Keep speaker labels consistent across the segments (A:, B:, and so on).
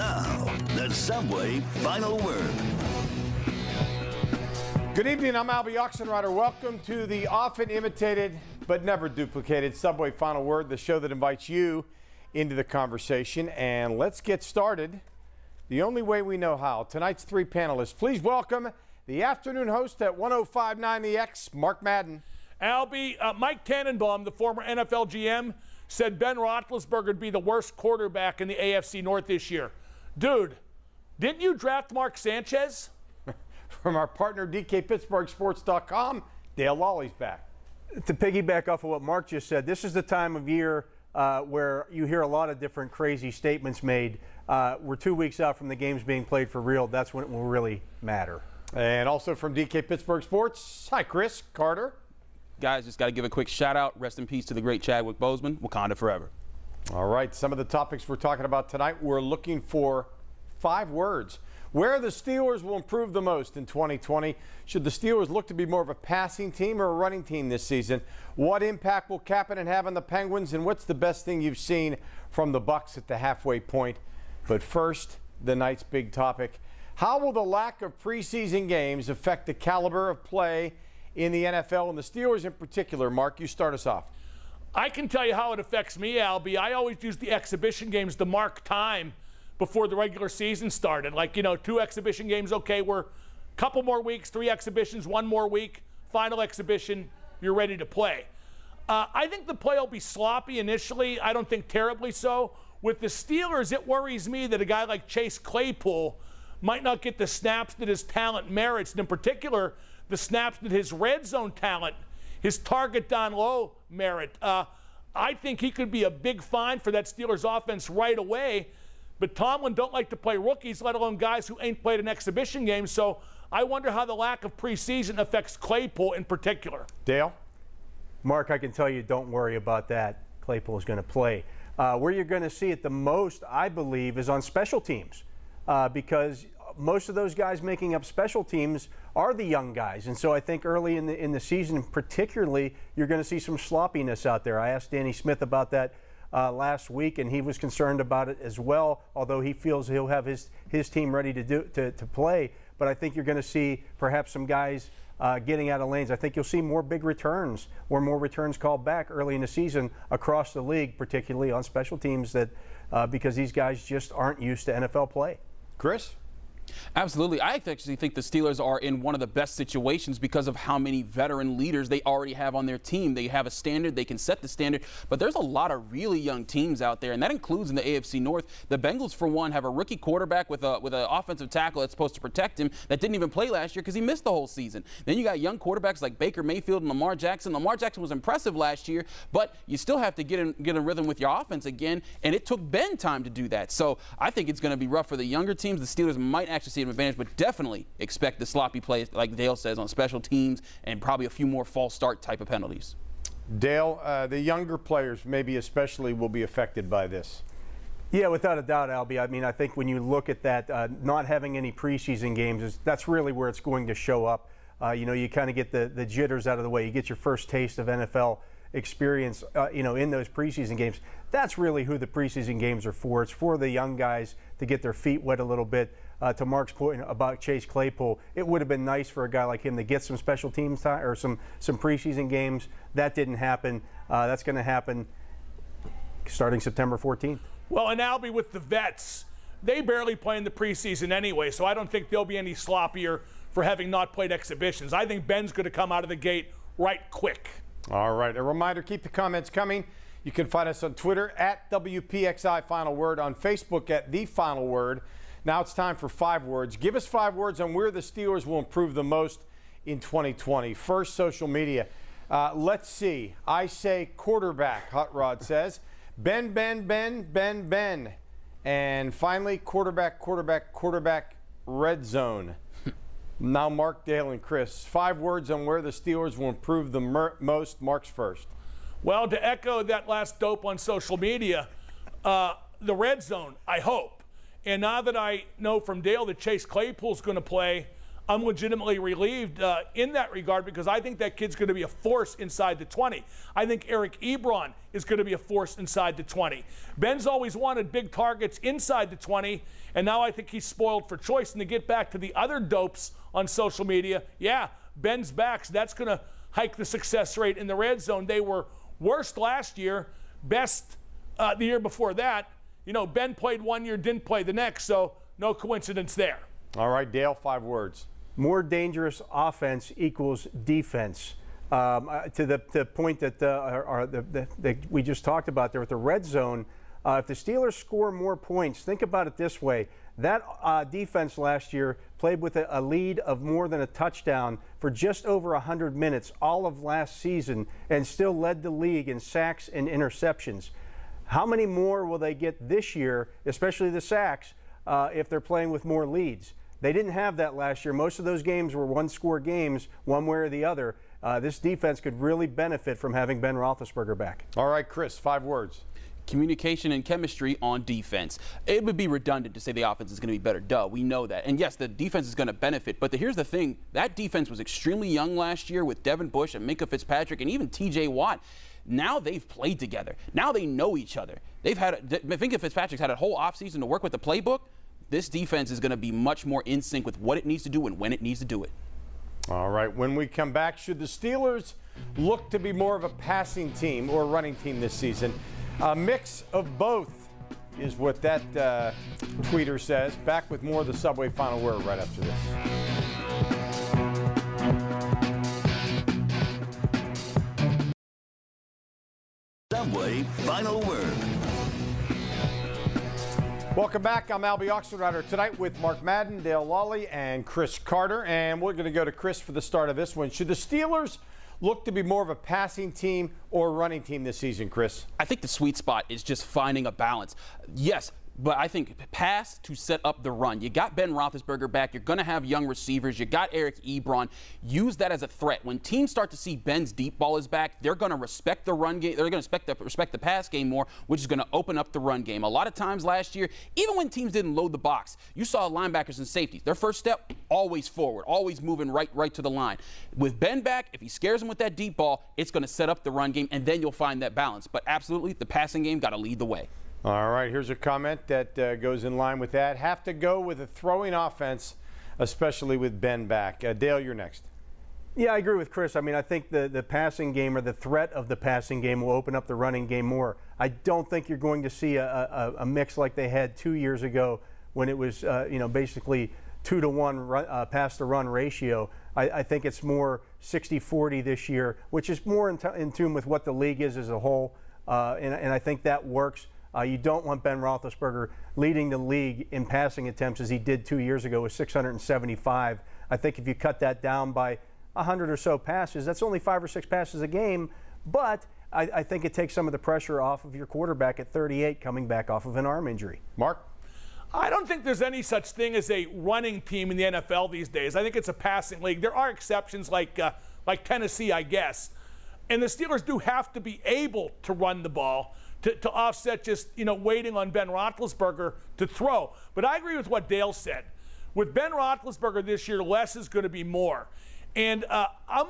A: Now, the Subway Final Word.
B: Good evening. I'm Albie Oxenrider. Welcome to the often imitated but never duplicated Subway Final Word, the show that invites you into the conversation. And let's get started the only way we know how. Tonight's three panelists. Please welcome the afternoon host at 1059 The X, Mark Madden.
C: Albie, uh, Mike Tannenbaum, the former NFL GM, said Ben Roethlisberger would be the worst quarterback in the AFC North this year. Dude, didn't you draft Mark Sanchez?
B: From our partner, DKPittsburghSports.com, Dale Lolley's back.
D: To piggyback off of what Mark just said, this is the time of year uh, where you hear a lot of different crazy statements made. Uh, we're two weeks out from the games being played for real. That's when it will really matter.
B: And also from DK Pittsburgh Sports, hi, Chris Carter.
E: Guys, just got to give a quick shout out. Rest in peace to the great Chadwick Boseman. Wakanda forever.
B: All right, some of the topics we're talking about tonight, we're looking for five words. Where the Steelers will improve the most in 2020? Should the Steelers look to be more of a passing team or a running team this season? What impact will Kapanen have on the Penguins? And what's the best thing you've seen from the Bucs at the halfway point? But first, the night's big topic. How will the lack of preseason games affect the caliber of play in the NFL and the Steelers in particular? Mark, you start us off.
C: I can tell you how it affects me, Albie. I always use the exhibition games to mark time before the regular season started. Like, you know, two exhibition games, okay, we're a couple more weeks, three exhibitions, one more week, final exhibition, you're ready to play. Uh, I think the play will be sloppy initially. I don't think terribly so. With the Steelers, it worries me that a guy like Chase Claypool might not get the snaps that his talent merits, and in particular, the snaps that his red zone talent, his target down low merit. Uh, I think he could be a big find for that Steelers offense right away. But Tomlin don't like to play rookies, let alone guys who ain't played an exhibition game. So I wonder how the lack of preseason affects Claypool in particular.
B: Dale?
D: Mark, I can tell you, don't worry about that. Claypool is going to play. Uh, where you're going to see it the most, I believe, is on special teams uh, because most of those guys making up special teams are the young guys. And so I think early in the, in the season, particularly, you're going to see some sloppiness out there. I asked Danny Smith about that uh, last week, and he was concerned about it as well, although he feels he'll have his, his team ready to, do, to, to play. But I think you're going to see perhaps some guys uh, getting out of lanes. I think you'll see more big returns or more returns called back early in the season across the league, particularly on special teams, that uh, because these guys just aren't used to NFL play.
B: Chris?
E: Absolutely. I actually think the Steelers are in one of the best situations because of how many veteran leaders they already have on their team. They have a standard, they can set the standard, but there's a lot of really young teams out there, and that includes in the AFC North. The Bengals, for one, have a rookie quarterback with a with an offensive tackle that's supposed to protect him that didn't even play last year because he missed the whole season. Then you got young quarterbacks like Baker Mayfield and Lamar Jackson. Lamar Jackson was impressive last year, but you still have to get in get a rhythm with your offense again, and it took Ben time to do that. So I think it's going to be rough for the younger teams. The Steelers might actually see an advantage, but definitely expect the sloppy plays, like Dale says, on special teams and probably a few more false start type of penalties.
B: Dale, uh, the younger players, maybe especially, will be affected by this.
D: Yeah, without a doubt, Albie. I mean, I think when you look at that, uh, not having any preseason games, is, that's really where it's going to show up. Uh, you know, you kind of get the, the jitters out of the way. You get your first taste of NFL experience, uh, you know, in those preseason games. That's really who the preseason games are for. It's for the young guys to get their feet wet a little bit uh, to Mark's point about Chase Claypool, it would have been nice for a guy like him to get some special teams time or some some preseason games. That didn't happen. Uh, that's going to happen starting September 14th.
C: Well, and Albie with the vets, they barely play in the preseason anyway, so I don't think they'll be any sloppier for having not played exhibitions. I think Ben's going to come out of the gate right quick.
B: All right. A reminder keep the comments coming. You can find us on Twitter at WPXI Final Word, on Facebook at The Final Word. Now it's time for five words. Give us five words on where the Steelers will improve the most in 2020. First, social media. Uh, let's see. I say quarterback, Hot Rod says. Ben, Ben, Ben, Ben, Ben. And finally, quarterback, quarterback, quarterback, red zone. now, Mark, Dale, and Chris. Five words on where the Steelers will improve the most. Mark's first.
C: Well, to echo that last dope on social media, uh, the red zone, I hope. And now that I know from Dale that Chase Claypool's going to play, I'm legitimately relieved uh, in that regard because I think that kid's going to be a force inside the 20. I think Eric Ebron is going to be a force inside the 20. Ben's always wanted big targets inside the 20, and now I think he's spoiled for choice. And to get back to the other dopes on social media, yeah, Ben's backs, so that's going to hike the success rate in the red zone. They were worst last year, best uh, the year before that. You know, Ben played one year, didn't play the next, so no coincidence there.
B: All right, Dale, five words.
D: More dangerous offense equals defense. Um, uh, to the, the point that uh, the, the, the, we just talked about there with the red zone, uh, if the Steelers score more points, think about it this way. That uh, defense last year played with a, a, lead of more than a touchdown for just over 100 minutes all of last season and still led the league in sacks and interceptions. How many more will they get this year, especially the sacks, uh, if they're playing with more leads? They didn't have that last year. Most of those games were one score games, one way or the other. Uh, this defense could really benefit from having Ben Roethlisberger back.
B: All right, Chris, five words
E: communication and chemistry on defense. It would be redundant to say the offense is going to be better. Duh, we know that. And yes, the defense is going to benefit. But the, here's the thing that defense was extremely young last year with Devin Bush and Minkah Fitzpatrick and even TJ Watt. Now they've played together. Now they know each other. They've had, Minkah Fitzpatrick's had a whole offseason to work with the playbook this defense is going to be much more in sync with what it needs to do and when it needs to do it.
B: All right. When we come back, should the Steelers look to be more of a passing team or a running team this season? A mix of both is what that uh, tweeter says. Back with more of the Subway Final Word right after this.
A: Subway Final Word.
B: Welcome back. I'm Albie Oxenrider tonight with Mark Madden, Dale Lolley, and Chris Carter. And we're going to go to Chris for the start of this one. Should the Steelers look to be more of a passing team or running team this season, Chris?
E: I think the sweet spot is just finding a balance. Yes, but I think pass to set up the run. You got Ben Roethlisberger back. You're going to have young receivers. You got Eric Ebron. Use that as a threat. When teams start to see Ben's deep ball is back, they're going to respect the run game. They're going to respect the, respect the pass game more, which is going to open up the run game. A lot of times last year, even when teams didn't load the box, you saw linebackers and safeties. Their first step, always forward, always moving right, right to the line. With Ben back, if he scares them with that deep ball, it's going to set up the run game, and then you'll find that balance. But absolutely, the passing game got to lead the way.
B: All right, here's a comment that uh, goes in line with that. Have to go with a throwing offense, especially with Ben back. Uh, Dale, you're next.
D: Yeah, I agree with Chris. I mean, I think the, the passing game or the threat of the passing game will open up the running game more. I don't think you're going to see a, a, a mix like they had two years ago when it was, uh, you know, basically two to one run, uh, pass to run ratio. I, I, think it's more 60 40 this year, which is more in, in, tune with what the league is as a whole. Uh, and, and I think that works. Uh, you don't want Ben Roethlisberger leading the league in passing attempts as he did two years ago with 675. I think if you cut that down by 100 or so passes, that's only five or six passes a game, but I, I think it takes some of the pressure off of your quarterback at 38 coming back off of an arm injury.
B: Mark?
C: I don't think there's any such thing as a running team in the NFL these days. I think it's a passing league. There are exceptions like uh, like Tennessee, I guess. And the Steelers do have to be able to run the ball to, to offset just, you know, waiting on Ben Roethlisberger to throw. But I agree with what Dale said. With Ben Roethlisberger this year, less is going to be more. And uh, I'm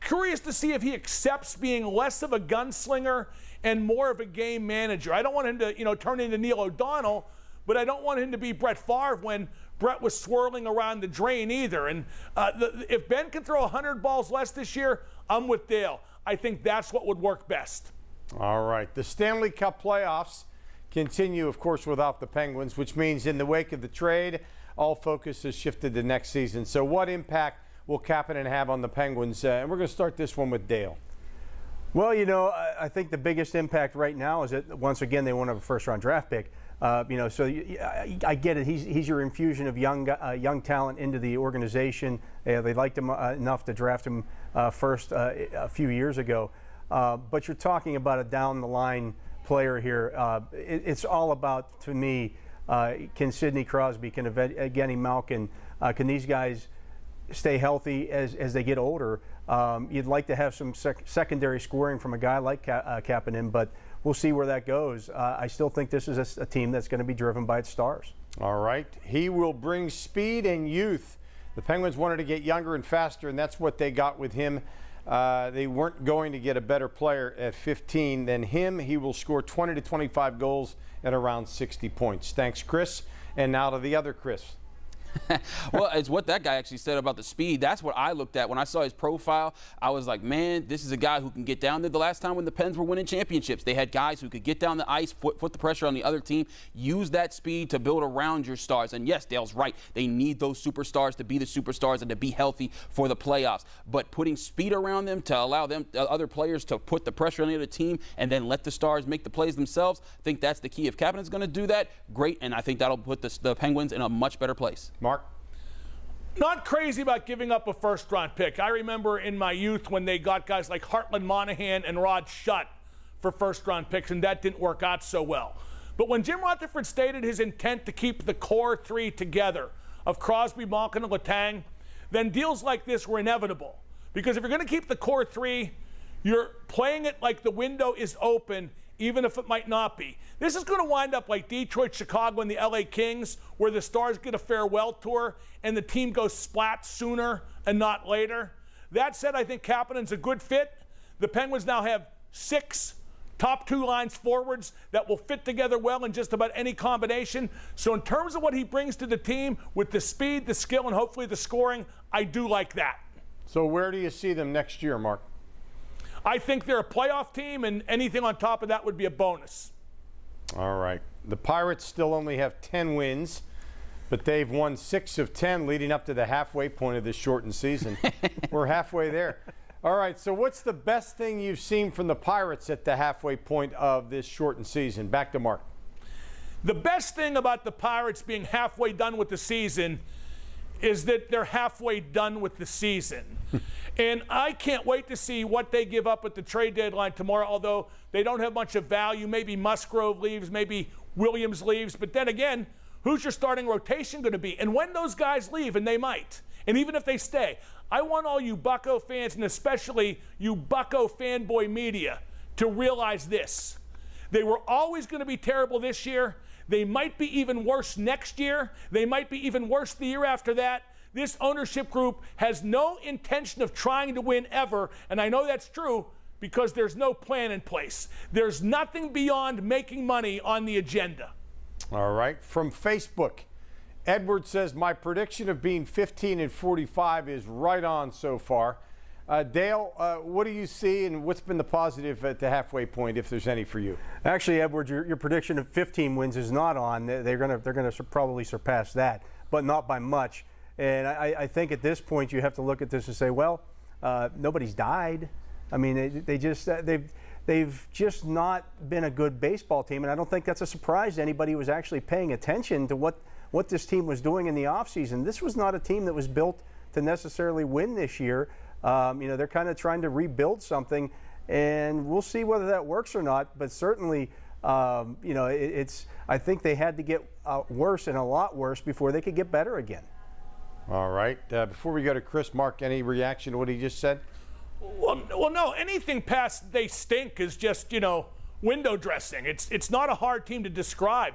C: curious to see if he accepts being less of a gunslinger and more of a game manager. I don't want him to, you know, turn into Neil O'Donnell, but I don't want him to be Brett Favre when Brett was swirling around the drain either. And uh, the, if Ben can throw 100 balls less this year, I'm with Dale. I think that's what would work best.
B: All right. The Stanley Cup playoffs continue, of course, without the Penguins, which means in the wake of the trade, all focus has shifted to next season. So, what impact will Kapanen have on the Penguins? Uh, and we're going to start this one with Dale.
D: Well, you know, I think the biggest impact right now is that once again they won't have a first-round draft pick. Uh, you know, so I get it. He's, he's your infusion of young uh, young talent into the organization. Uh, they liked him uh, enough to draft him uh, first a few years ago. Uh, but you're talking about a down the line player here. Uh, it, it's all about, to me, uh, can Sidney Crosby, can Evgeny Malkin, uh, can these guys stay healthy as, as they get older? Um, you'd like to have some sec- secondary scoring from a guy like Ka- uh, Kapanen, but we'll see where that goes. Uh, I still think this is a, a team that's going to be driven by its stars.
B: All right. He will bring speed and youth The Penguins wanted to get younger and faster, and that's what they got with him. Uh, they weren't going to get a better player at 15 than him. He will score 20 to 25 goals at around 60 points. Thanks, Chris. And now to the other Chris.
E: well, it's what that guy actually said about the speed. That's what I looked at when I saw his profile. I was like, man, this is a guy who can get down there. The last time when the Pens were winning championships, they had guys who could get down the ice, put, the pressure on the other team, use that speed to build around your stars. And yes, Dale's right. They need those superstars to be the superstars and to be healthy for the playoffs. But putting speed around them to allow them uh, other players to put the pressure on the other team and then let the stars make the plays themselves, I think that's the key. If Kapanen's going to do that, great. And I think that'll put the, the Penguins in a much better place.
B: Mark?
C: Not crazy about giving up a first round pick. I remember in my youth when they got guys like Hartland Monahan and Rod Schutt for first round picks, and that didn't work out so well. But when Jim Rutherford stated his intent to keep the core three together of Crosby, Malkin, and Letang, then deals like this were inevitable. Because if you're going to keep the core three, you're playing it like the window is open even if it might not be. This is going to wind up like Detroit, Chicago, and the LA Kings, where the Stars get a farewell tour and the team goes splat sooner and not later. That said, I think Kapanen's a good fit. The Penguins now have six top two lines forwards that will fit together well in just about any combination. So, in terms of what he brings to the team with the speed, the skill, and hopefully the scoring, I do like that.
B: So, where do you see them next year, Mark?
C: I think they're a playoff team, and anything on top of that would be a bonus.
B: All right. The Pirates still only have 10 wins, but they've won six of 10 leading up to the halfway point of this shortened season. We're halfway there. All right. So, what's the best thing you've seen from the Pirates at the halfway point of this shortened season? Back to Mark.
C: The best thing about the Pirates being halfway done with the season is that they're halfway done with the season. and I can't wait to see what they give up at the trade deadline tomorrow, although they don't have much of value. Maybe Musgrove leaves, maybe Williams leaves. But then again, who's your starting rotation going to be? And when those guys leave, and they might, and even if they stay, I want all you Bucco fans, and especially you Bucco fanboy media, to realize this. They were always going to be terrible this year. They might be even worse next year. They might be even worse the year after that. This ownership group has no intention of trying to win ever, and I know that's true because there's no plan in place. There's nothing beyond making money on the agenda.
B: All right. From Facebook, Edward says, My prediction of being 15 and 45 is right on so far. Uh, Dale, uh, what do you see, and what's been the positive at the halfway point, if there's any for you?
D: Actually, Edward, your, your prediction of 15 wins is not on. They're going to they're going to probably surpass that, but not by much. And I, I, think at this point you have to look at this and say, well, uh, nobody's died. I mean, they, they just uh, they've they've just not been a good baseball team, and I don't think that's a surprise to anybody who was actually paying attention to what what this team was doing in the offseason. This was not a team that was built to necessarily win this year. Um, you know, they're kind of trying to rebuild something, and we'll see whether that works or not. But certainly, um, you know, it, it's. I think they had to get uh, worse and a lot worse before they could get better again.
B: All right. Uh, before we go to Chris, Mark, any reaction to what he just said?
C: Well, well, no. Anything past they stink is just you know window dressing. It's it's not a hard team to describe.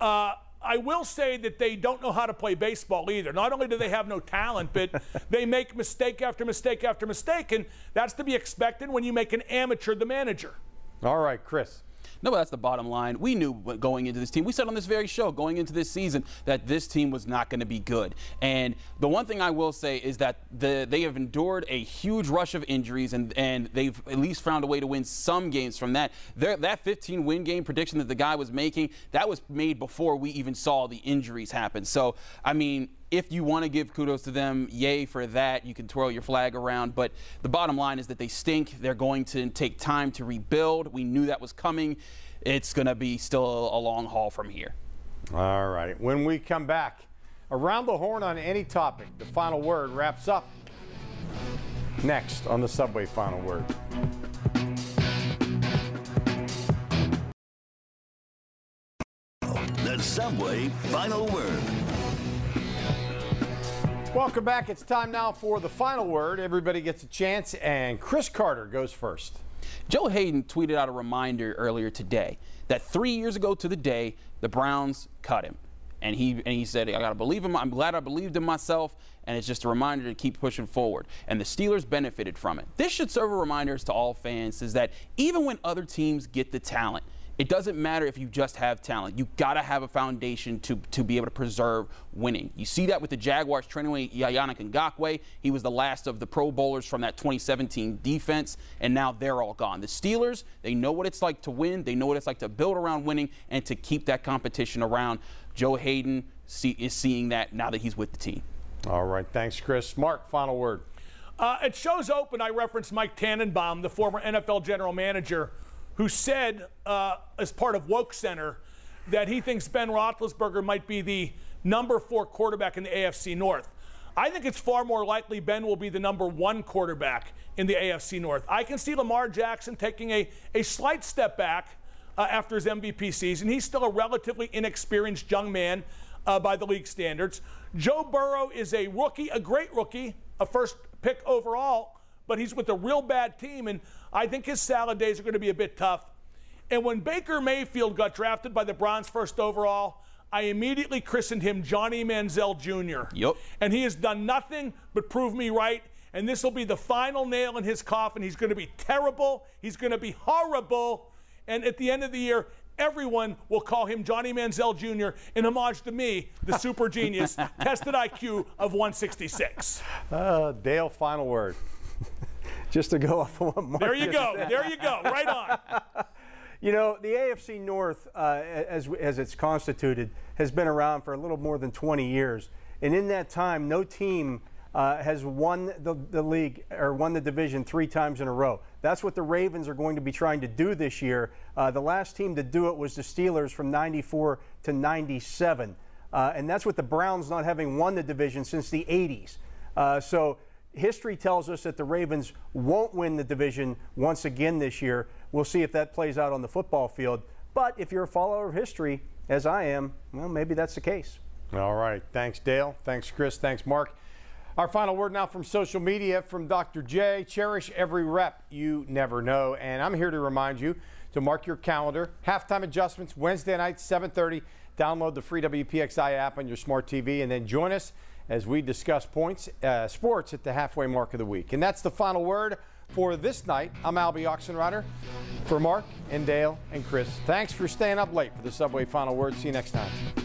C: Uh, I will say that they don't know how to play baseball either. Not only do they have no talent, but they make mistake after mistake after mistake, and that's to be expected when you make an amateur the manager.
B: All right, Chris.
E: No, but that's the bottom line. We knew going into this team. We said on this very show going into this season that this team was not going to be good. And the one thing I will say is that the, they have endured a huge rush of injuries, and, and they've at least found a way to win some games from that. Their, that 15 win game prediction that the guy was making, that was made before we even saw the injuries happen. So, I mean, if you want to give kudos to them, yay for that. You can twirl your flag around. But the bottom line is that they stink. They're going to take time to rebuild. We knew that was coming. It's going to be still a long haul from here.
B: All right. When we come back, around the horn on any topic, the final word wraps up next on the Subway Final Word.
A: The Subway Final Word.
B: Welcome back. It's time now for the final word. Everybody gets a chance, and Chris Carter goes first.
E: Joe Haden tweeted out a reminder earlier today that three years ago to the day, the Browns cut him. And he and he said, I gotta believe him. I'm glad I believed in myself. And it's just a reminder to keep pushing forward. And the Steelers benefited from it. This should serve a reminder to all fans is that even when other teams get the talent, it doesn't matter if you just have talent. You got to have a foundation to, to be able to preserve winning. You see that with the Jaguars training away Yannick Ngakoue. He was the last of the Pro Bowlers from that 2017 defense, and now they're all gone. The Steelers, they know what it's like to win. They know what it's like to build around winning and to keep that competition around. Joe Haden see, is seeing that now that he's with the team.
B: All right. Thanks, Chris. Mark, final word.
C: Uh, it shows open. I referenced Mike Tannenbaum, the former NFL general manager who said, uh, as part of Woke Center, that he thinks Ben Roethlisberger might be the number four quarterback in the AFC North. I think it's far more likely Ben will be the number one quarterback in the AFC North. I can see Lamar Jackson taking a, a slight step back uh, after his MVP season. He's still a relatively inexperienced young man uh, by the league standards. Joe Burrow is a rookie, a great rookie, a first pick overall, but he's with a real bad team. And I think his salad days are going to be a bit tough. And when Baker Mayfield got drafted by the Browns first overall, I immediately christened him Johnny Manziel Jr.
E: Yep.
C: And he has done nothing but prove me right. And this will be the final nail in his coffin. He's going to be terrible. He's going to be horrible. And at the end of the year, everyone will call him Johnny Manziel Jr. in homage to me, the super genius, tested IQ of 166.
B: Uh, Dale, final word.
D: Just to go off of what Mark
C: There you go.
D: said.
C: There you go. Right on.
D: You know, the AFC North, uh, as, as it's constituted, has been around for a little more than 20 years. And in that time, no team uh, has won the, the league or won the division three times in a row. That's what the Ravens are going to be trying to do this year. Uh, the last team to do it was the Steelers from 94 to 97. Uh, and that's with the Browns not having won the division since the 80s. Uh, so history tells us that the Ravens won't win the division once again this year. We'll see if that plays out on the football field. But if you're a follower of history, as I am, well, maybe that's the case.
B: All right. Thanks, Dale. Thanks, Chris. Thanks, Mark. Our final word now from social media from Dr. J. Cherish every rep. You never know. And I'm here to remind you to mark your calendar. Halftime adjustments Wednesday night, 7:30. Download the free WPXI app on your smart TV, and then join us as we discuss points, uh, sports at the halfway mark of the week. And that's the final word for this night. I'm Albie Oxenrider for Mark and Dale and Chris. Thanks for staying up late for the Subway Final Word. See you next time.